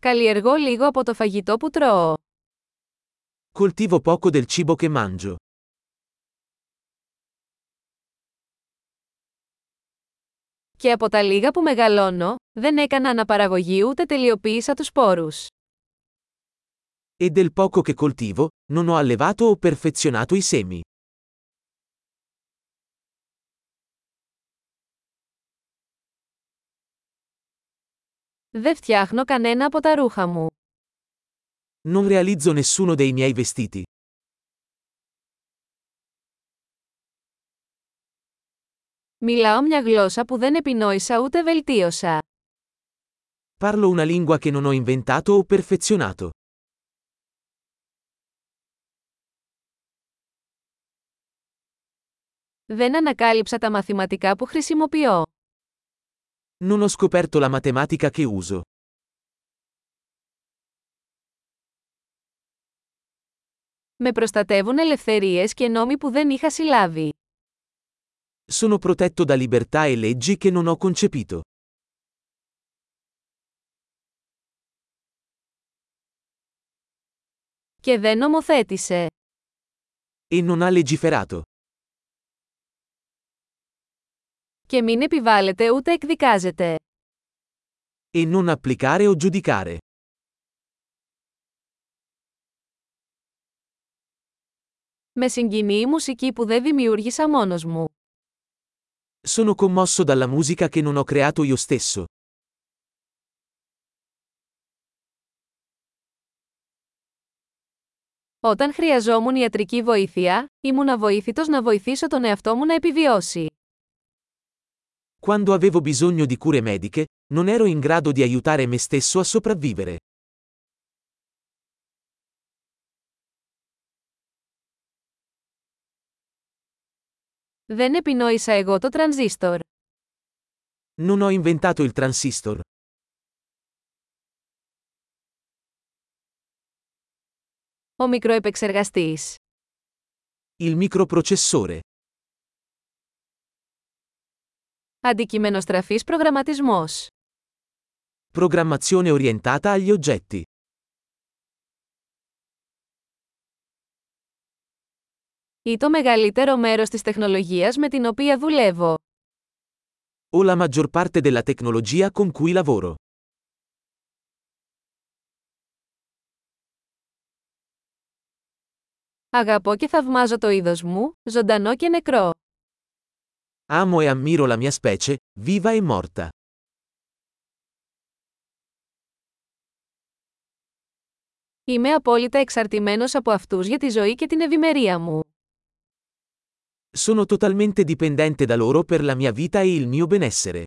Καλλιεργώ λίγο από το φαγητό που τρώω. Coltivo poco del cibo che mangio. Και από τα λίγα που μεγαλώνω, δεν έκανα αναπαραγωγή ούτε τελειοποίησα τους σπόρους. E del poco che coltivo, non ho allevato o perfezionato i semi. Δεν φτιάχνω κανένα από τα ρούχα μου. Non realizzo nessuno dei miei vestiti. Μιλάω μια γλώσσα που δεν επινόησα ούτε βελτίωσα. Parlo una lingua che non ho inventato o perfezionato. Δεν ανακάλυψα τα μαθηματικά που χρησιμοποιώ. Non ho scoperto la matematica che uso. Με προστατεύουν ελευθερίες και νόμοι που δεν είχα συλλάβει. Sono protetto da libertà e leggi che non ho concepito. Και δεν νομοθέτησε. E non ha legiferato. Και μην επιβάλλεται ούτε εκδικάζεται. E non applicare o giudicare. Με συγκινεί η μουσική που δεν δημιούργησα μόνος μου. Sono commosso dalla musica che non ho creato io stesso. Όταν χρειαζόμουν ιατρική βοήθεια, ήμουν αβοήθητος να βοηθήσω τον εαυτό μου να επιβιώσει. Quando avevo bisogno di cure mediche, non ero in grado di aiutare me stesso a sopravvivere. Δεν επινόησα εγώ το τρανζίστορ. Non ho inventato il transistor. Ο μικροεπεξεργαστής. Il microprocessore. Αντικειμενοστραφής προγραμματισμός. Programmazione orientata agli oggetti. Ή το μεγαλύτερο μέρος της τεχνολογίας με την οποία δουλεύω. O la maggior parte della tecnologia con cui lavoro. Αγαπώ και θαυμάζω το είδος μου, ζωντανό και νεκρό. Amo e ammiro la mia specie, viva e morta. Είμαι απόλυτα εξαρτημένος από αυτούς για τη ζωή και την ευημερία μου. Sono totalmente dipendente da loro per la mia vita e il mio benessere.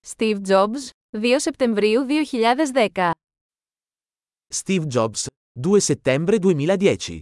Steve Jobs, 2 Σεπτεμβρίου 2010 Steve Jobs, 2 settembre 2010